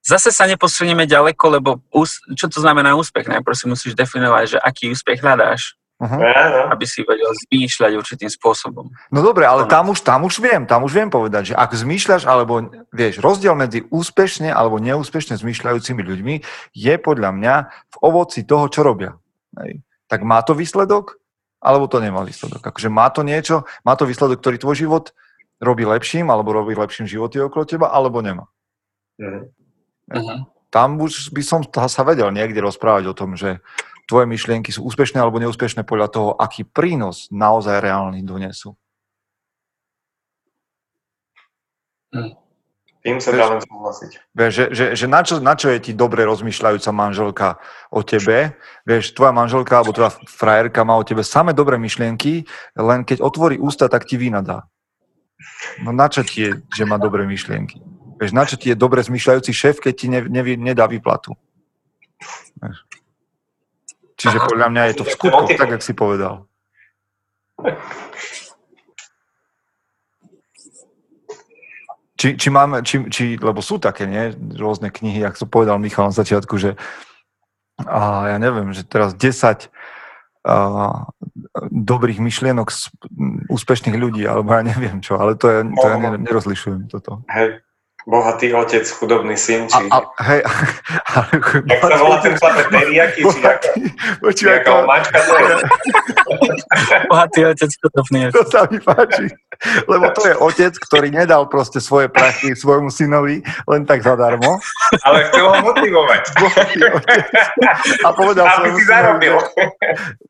zase sa neposunieme ďaleko, lebo ús, čo to znamená úspech? Najprv si musíš definovať, že aký úspech hľadáš. Uh-huh. aby si vedel zmýšľať určitým spôsobom. No dobre, ale tam už, tam už viem, tam už viem povedať, že ak zmýšľaš, alebo vieš, rozdiel medzi úspešne alebo neúspešne zmýšľajúcimi ľuďmi je podľa mňa v ovoci toho, čo robia. Hej. Tak má to výsledok, alebo to nemá výsledok. Akože má to niečo, má to výsledok, ktorý tvoj život robí lepším, alebo robí lepším životy okolo teba, alebo nemá. Uh-huh. Tam už by som sa vedel niekde rozprávať o tom, že tvoje myšlienky sú úspešné alebo neúspešné podľa toho, aký prínos naozaj reálny donesú. Hm. Tým sa dá len súhlasiť. Vieš, že, že, že na, čo, na čo je ti dobre rozmýšľajúca manželka o tebe? Vieš, tvoja manželka alebo tvoja frajerka má o tebe same dobré myšlienky, len keď otvorí ústa, tak ti vína dá. No na čo ti je, že má dobré myšlienky? Vieš, na čo ti je dobre zmyšľajúci šéf, keď ti ne, ne, nedá výplatu? Vieš. Čiže podľa mňa je to v skutkoch, tak, jak si povedal. Či, či máme, či, či, lebo sú také, nie, rôzne knihy, ako som povedal Michal na začiatku, že a ja neviem, že teraz 10 a, dobrých myšlienok z úspešných ľudí, alebo ja neviem čo, ale to, je, to ja nerozlišujem toto. Hej, Bohatý otec, chudobný syn, či... A, a, hej, ale... Jak sa volá ten chlapec, teriaky, či jaká, Počúvaj, to... mačka to je? Bohatý otec, chudobný To sa mi páči. Lebo to je otec, ktorý nedal proste svoje prachy svojmu synovi len tak zadarmo. Ale chcel ho motivovať. A povedal Aby si zarobil.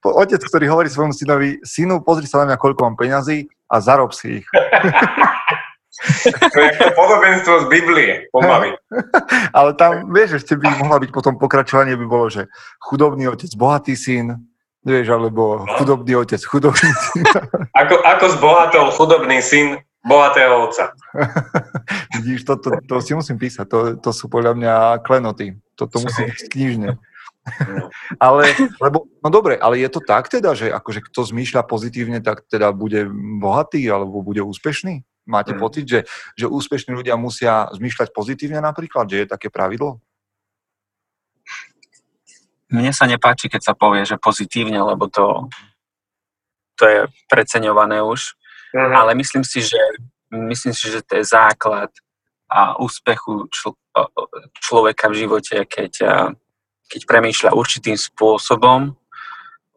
Otec, ktorý hovorí svojmu synovi, synu, pozri sa na mňa, koľko mám peňazí a zarob si ich. To je to podobenstvo z Biblie, pomaly. Ale tam, vieš, ešte by mohla byť potom pokračovanie, by bolo, že chudobný otec, bohatý syn, vieš, alebo no. chudobný otec, chudobný syn. Ako, ako zbohatol chudobný syn bohatého otca. Vidíš, to, to, to si musím písať, to, to sú podľa mňa klenoty. Toto musí byť knižne. No. ale, lebo, no dobre, ale je to tak teda, že akože kto zmýšľa pozitívne, tak teda bude bohatý alebo bude úspešný? Máte mm. pocit, že, že úspešní ľudia musia zmýšľať pozitívne napríklad, že je také pravidlo? Mne sa nepáči, keď sa povie, že pozitívne, lebo to, to je preceňované už. Mm. Ale myslím si, že, myslím si, že to je základ a úspechu čl- človeka v živote, keď, keď premýšľa určitým spôsobom,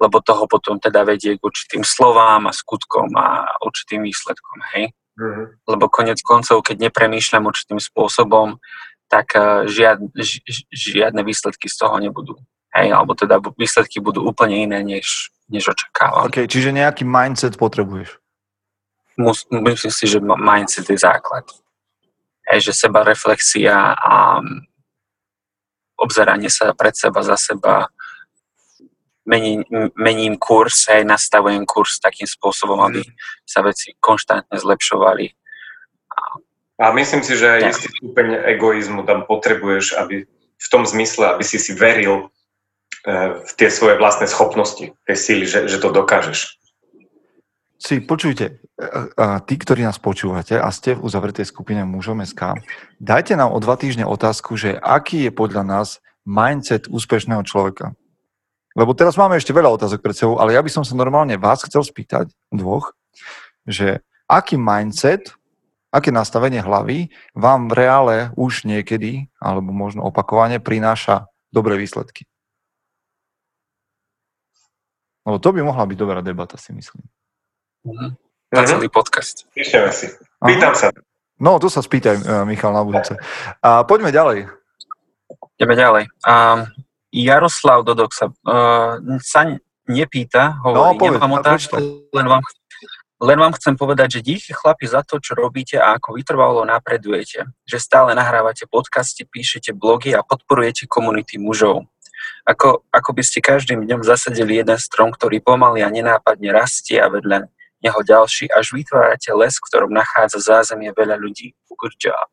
lebo toho potom teda vedie k určitým slovám a skutkom a určitým výsledkom, hej? Mm-hmm. Lebo konec koncov, keď nepremýšľam určitým spôsobom, tak uh, žiad, ži, žiadne výsledky z toho nebudú. Hej, alebo teda výsledky budú úplne iné, než, než očakávam. OK, čiže nejaký mindset potrebuješ? Mus, myslím si, že mindset je základ. Hej, že seba reflexia a obzeranie sa pred seba, za seba, mením, mením kurz, aj nastavujem kurz takým spôsobom, aby mhm. sa veci konštantne zlepšovali. A myslím si, že aj istý stupeň egoizmu tam potrebuješ, aby v tom zmysle, aby si si veril v tie svoje vlastné schopnosti, tie síly, že, že to dokážeš. Si, počujte, tí, ktorí nás počúvate a ste v uzavretej skupine mužom SK, dajte nám o dva týždne otázku, že aký je podľa nás mindset úspešného človeka. Lebo teraz máme ešte veľa otázok pred sebou, ale ja by som sa normálne vás chcel spýtať, dvoch, že aký mindset, aké nastavenie hlavy vám v reále už niekedy, alebo možno opakovane, prináša dobré výsledky. Lebo to by mohla byť dobrá debata, si myslím. Mm-hmm. Na celý podcast. Píšeme si. Pýtam sa. No, to sa spýtaj, e, Michal, na budúce. A poďme ďalej. Ideme ďalej. Um, Jaroslav Dodok sa, uh, sa nepýta, hovorí, no, povedz, nemám otázku, len vám, len vám chcem povedať, že díky chlapi za to, čo robíte a ako vytrvalo napredujete. Že stále nahrávate podcasty, píšete blogy a podporujete komunity mužov. Ako, ako by ste každým dňom zasadili jeden strom, ktorý pomaly a nenápadne rastie a vedľa neho ďalší, až vytvárate les, v ktorom nachádza zázemie veľa ľudí. Good job.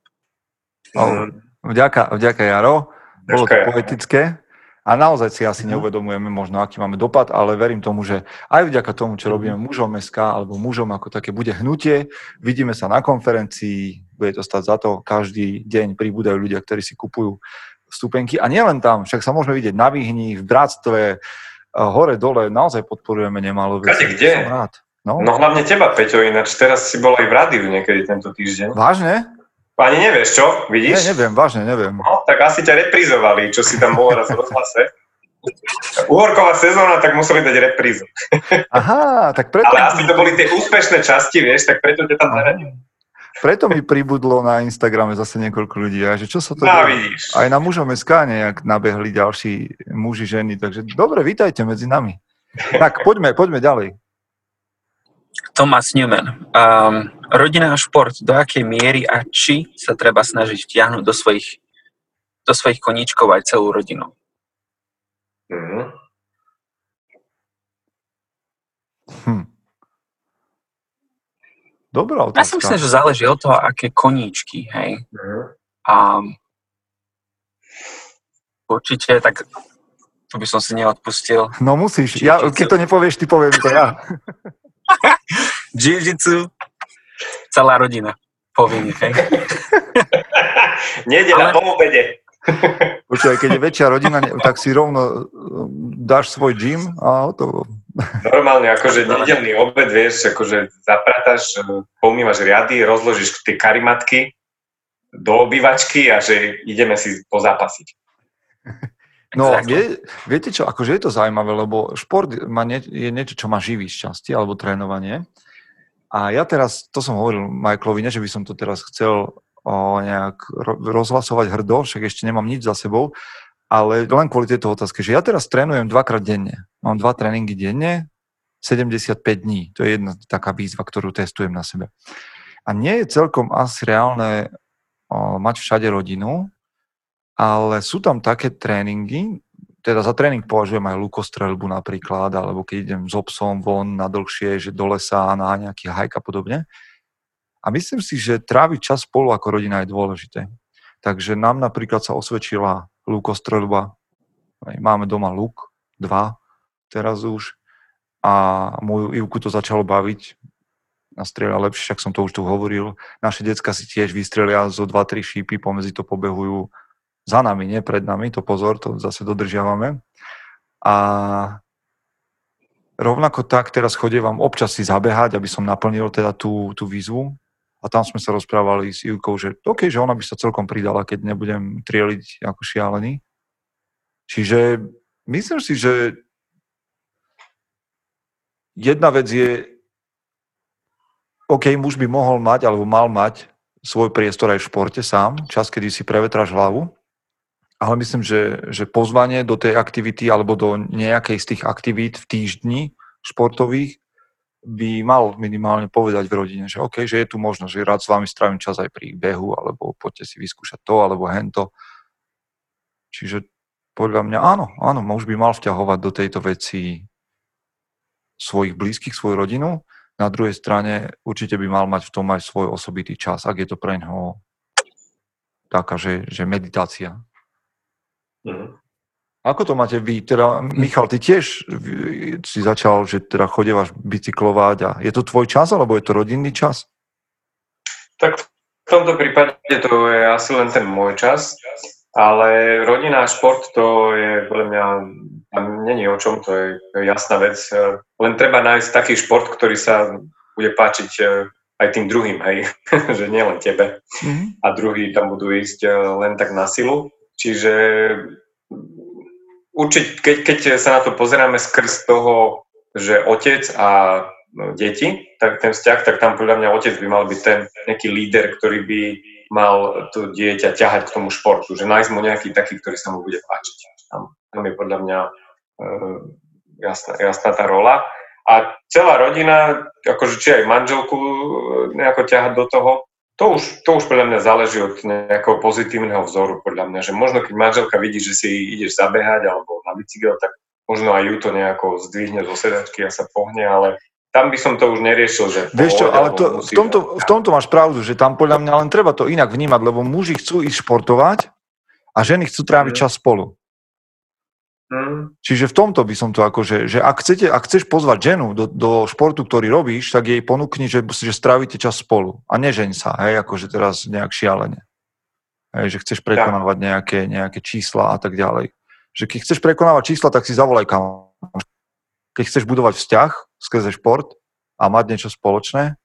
Oh, vďaka, vďaka Jaro. Bolo to poetické. A naozaj si asi mhm. neuvedomujeme možno, aký máme dopad, ale verím tomu, že aj vďaka tomu, čo robíme mhm. mužom SK alebo mužom ako také bude hnutie, vidíme sa na konferencii, bude to stať za to, každý deň pribúdajú ľudia, ktorí si kupujú stupenky. A nielen tam, však sa môžeme vidieť na Vyhni, v Bratstve, hore, dole, naozaj podporujeme nemalo veci. Kade, kde? Som rád. No. no hlavne teba, Peťo, ináč teraz si bol aj v rádiu niekedy tento týždeň. Vážne? Ani nevieš, čo? Vidíš? Ne, neviem, vážne neviem. No, tak asi ťa reprizovali, čo si tam bol raz v rozhlase. Uhorková sezóna, tak museli dať reprízu. Aha, tak preto... Ale asi to boli tie úspešné časti, vieš, tak preto ťa tam zaradili. Preto mi pribudlo na Instagrame zase niekoľko ľudí, a že čo sa to no, vidíš. Aj na mužom SK nejak nabehli ďalší muži, ženy, takže dobre, vítajte medzi nami. Tak, poďme, poďme ďalej. Thomas Newman. Um, rodina a šport, do akej miery a či sa treba snažiť vtiahnuť do svojich, do svojich koníčkov aj celú rodinu? Mm-hmm. Hm. Dobrá otázka. Ja si myslím, že záleží od toho, aké koníčky, hej. Mm-hmm. A určite, tak to by som si neodpustil. No musíš. Ja, keď to nepovieš, ty poviem to ja. Jiu-jitsu, celá rodina. Povinne, hej. Nedela Ale... po obede. Počúvaj, keď je väčšia rodina, tak si rovno um, dáš svoj gym a to. Normálne, akože nedelný obed, vieš, akože zapratáš, pomývaš riady, rozložíš tie karimatky do obývačky a že ideme si pozápasiť. No, vie, viete čo, akože je to zaujímavé, lebo šport má nie, je niečo, čo má živý šťastie, alebo trénovanie. A ja teraz, to som hovoril Michaelovi, nie, že by som to teraz chcel o, nejak rozhlasovať hrdo, však ešte nemám nič za sebou, ale len kvôli tejto otázke, že ja teraz trénujem dvakrát denne. Mám dva tréningy denne, 75 dní. To je jedna taká výzva, ktorú testujem na sebe. A nie je celkom asi reálne o, mať všade rodinu, ale sú tam také tréningy, teda za tréning považujem aj lukostrelbu napríklad, alebo keď idem s obsom von na dlhšie, že do lesa, na nejaký hajk a podobne. A myslím si, že tráviť čas spolu ako rodina je dôležité. Takže nám napríklad sa osvedčila lukostrelba. Máme doma luk, dva teraz už. A moju Ivku to začalo baviť. Nastrieľa lepšie, však som to už tu hovoril. Naše decka si tiež vystrelia zo 2-3 šípy, pomedzi to pobehujú za nami, nie pred nami, to pozor, to zase dodržiavame. A rovnako tak teraz chodievam občas si zabehať, aby som naplnil teda tú, tú výzvu. A tam sme sa rozprávali s Ivkou, že OK, že ona by sa celkom pridala, keď nebudem trieliť ako šialený. Čiže myslím si, že jedna vec je OK, muž by mohol mať, alebo mal mať svoj priestor aj v športe sám, čas, kedy si prevetráš hlavu, ale myslím, že, že pozvanie do tej aktivity alebo do nejakej z tých aktivít v týždni športových by mal minimálne povedať v rodine, že OK, že je tu možnosť, že rád s vami strávim čas aj pri behu, alebo poďte si vyskúšať to, alebo hento. Čiže podľa mňa áno, áno, muž by mal vťahovať do tejto veci svojich blízkych, svoju rodinu. Na druhej strane určite by mal mať v tom aj svoj osobitý čas, ak je to pre ňoho taká, že, že meditácia. Mm. Ako to máte vy? Teda, Michal, ty tiež si začal, že teda chodevaš bicyklovať a je to tvoj čas, alebo je to rodinný čas? Tak v tomto prípade to je asi len ten môj čas, ale rodina a šport to je podľa mňa, tam není o čom, to je, jasná vec. Len treba nájsť taký šport, ktorý sa bude páčiť e, aj tým druhým, hej, že nielen tebe. Mm-hmm. A druhí tam budú ísť e, len tak na silu. Čiže určite, keď, keď sa na to pozeráme skrz toho, že otec a no, deti, tak ten vzťah, tak tam podľa mňa otec by mal byť ten nejaký líder, ktorý by mal to dieťa ťahať k tomu športu, že nájsť mu nejaký taký, ktorý sa mu bude páčiť. Tam, tam je podľa mňa e, jasná, jasná tá rola. A celá rodina, akože či aj manželku e, nejako ťahať do toho, to už, to už podľa mňa záleží od nejakého pozitívneho vzoru, podľa mňa, že možno keď manželka vidí, že si ideš zabehať alebo na bicykel, tak možno aj ju to nejako zdvihne zo sedačky a sa pohne, ale tam by som to už neriešil, že... Vieš čo, ale to, v, tomto, v tomto máš pravdu, že tam podľa mňa len treba to inak vnímať, lebo muži chcú ísť športovať a ženy chcú tráviť mm. čas spolu. Mm. Čiže v tomto by som to akože, že ak, chcete, ak chceš pozvať ženu do, do športu, ktorý robíš, tak jej ponúkni, že, že strávite čas spolu. A nežeň sa, hej, akože teraz nejak šialene. Hej, že chceš prekonávať nejaké, nejaké čísla a tak ďalej. Že keď chceš prekonávať čísla, tak si zavolaj kam. Keď chceš budovať vzťah skrze šport a mať niečo spoločné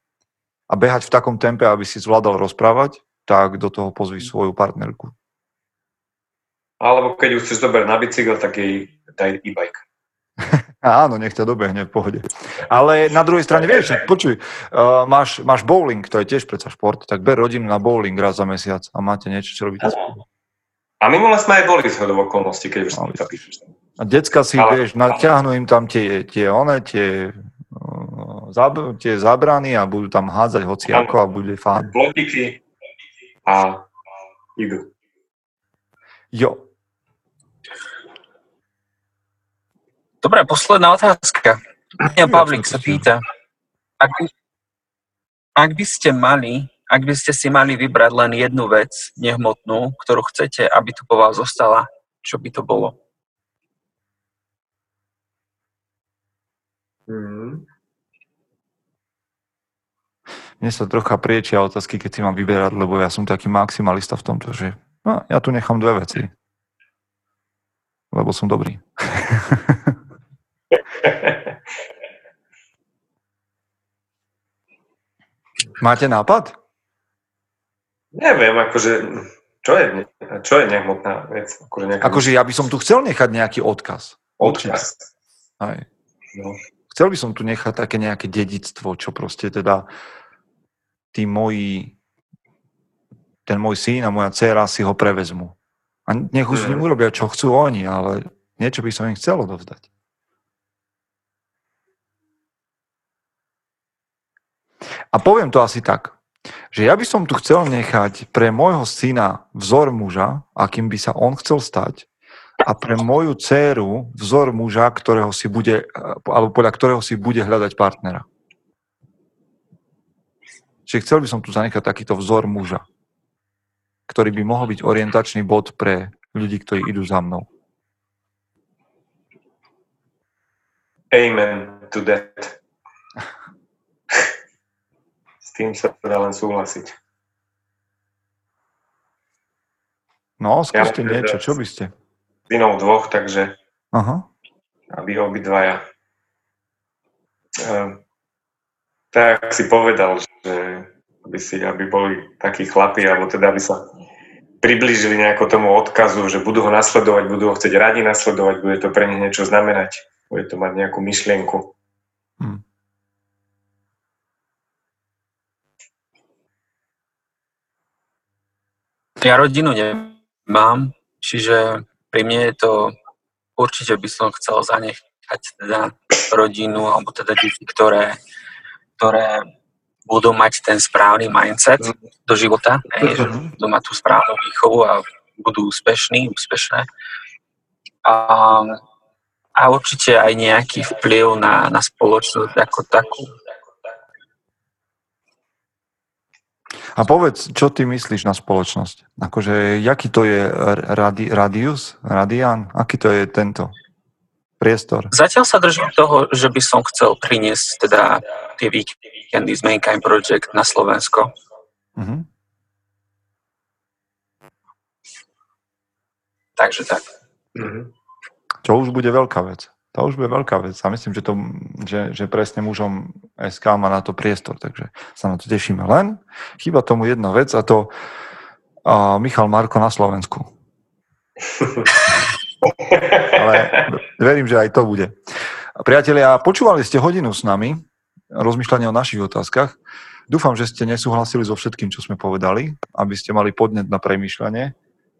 a behať v takom tempe, aby si zvládal rozprávať, tak do toho pozví svoju partnerku. Alebo keď už chceš zobrať na bicykel, tak jej daj e-bike. Áno, nech ťa dobehne v pohode. Ale na druhej strane, vieš, počuj, uh, máš, máš bowling, to je tiež predsa šport, tak ber rodinu na bowling raz za mesiac a máte niečo, čo robíte spolu. A minule sme aj boli z okolností, keď už som to píšeš. A decka si, ale, vieš, natiahnu im tam tie, tie one, tie, uh, zab, tie zabrany a budú tam hádzať hoci ako a bude fán. Plotiky a idú. Jo, Dobre, posledná otázka. Ja Pavlik sa pýta, ak, ak by ste mali, ak by ste si mali vybrať len jednu vec nehmotnú, ktorú chcete, aby tu po vás zostala, čo by to bolo? Hmm. Mne sa trocha priečia otázky, keď si mám vyberať, lebo ja som taký maximalista v tomto, že no, ja tu nechám dve veci. Lebo som dobrý. Máte nápad? Neviem, akože, čo je, čo je nehmotná vec? Akože, nejaká... akože ja by som tu chcel nechať nejaký odkaz. Odkaz. Aj. No. Chcel by som tu nechať také nejaké dedictvo, čo proste teda tí moji, ten môj syn a moja dcera si ho prevezmu. A nech už mm. s ním urobia, čo chcú oni, ale niečo by som im chcel odovzdať. A poviem to asi tak, že ja by som tu chcel nechať pre môjho syna vzor muža, akým by sa on chcel stať, a pre moju dceru vzor muža, ktorého si bude, alebo podľa ktorého si bude hľadať partnera. Čiže chcel by som tu zanechať takýto vzor muža, ktorý by mohol byť orientačný bod pre ľudí, ktorí idú za mnou. Amen to that tým sa dá len súhlasiť. No, skúste ja, niečo, čo by ste? Synom dvoch, takže Aha. aby obidvaja. Uh, tak si povedal, že aby, si, aby boli takí chlapi, alebo teda aby sa priblížili nejako tomu odkazu, že budú ho nasledovať, budú ho chcieť radi nasledovať, bude to pre nich niečo znamenať, bude to mať nejakú myšlienku. Ja rodinu nemám, čiže pri mne je to určite by som chcel zanechať teda rodinu alebo teda deti, ktoré, ktoré budú mať ten správny mindset mm. do života, ne, že mhm. budú mať tú správnu výchovu a budú úspešní, úspešné. A, a určite aj nejaký vplyv na, na spoločnosť ako takú. A povedz, čo ty myslíš na spoločnosť? Akože, jaký to je radi, radius, radian? Aký to je tento priestor? Zatiaľ sa držím toho, že by som chcel priniesť teda tie víkendy z Mankind Project na Slovensko. Uh-huh. Takže tak. Uh-huh. Čo už bude veľká vec. To už bude veľká vec a myslím, že, to, že, že presne mužom SK má na to priestor, takže sa na to tešíme. Len chýba tomu jedna vec a to a Michal Marko na Slovensku. Ale verím, že aj to bude. Priatelia, počúvali ste hodinu s nami, rozmýšľanie o našich otázkach. Dúfam, že ste nesúhlasili so všetkým, čo sme povedali, aby ste mali podnet na premýšľanie.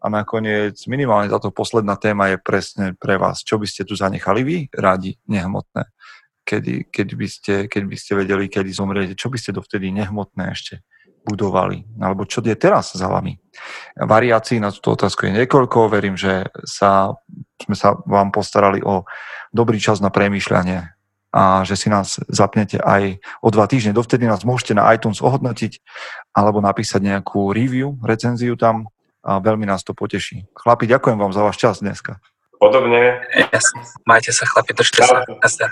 A nakoniec minimálne táto posledná téma je presne pre vás. Čo by ste tu zanechali vy radi nehmotné? Kedy, keď, by ste, keď by ste vedeli, kedy zomriete, čo by ste dovtedy nehmotné ešte budovali? Alebo čo je teraz za vami? Variácií na túto otázku je niekoľko. Verím, že sa, sme sa vám postarali o dobrý čas na premýšľanie a že si nás zapnete aj o dva týždne. Dovtedy nás môžete na iTunes ohodnotiť alebo napísať nejakú review, recenziu tam a veľmi nás to poteší. Chlapi, ďakujem vám za váš čas dneska. Podobne. Jasne. Majte sa, chlapi, držte sa. Jasne.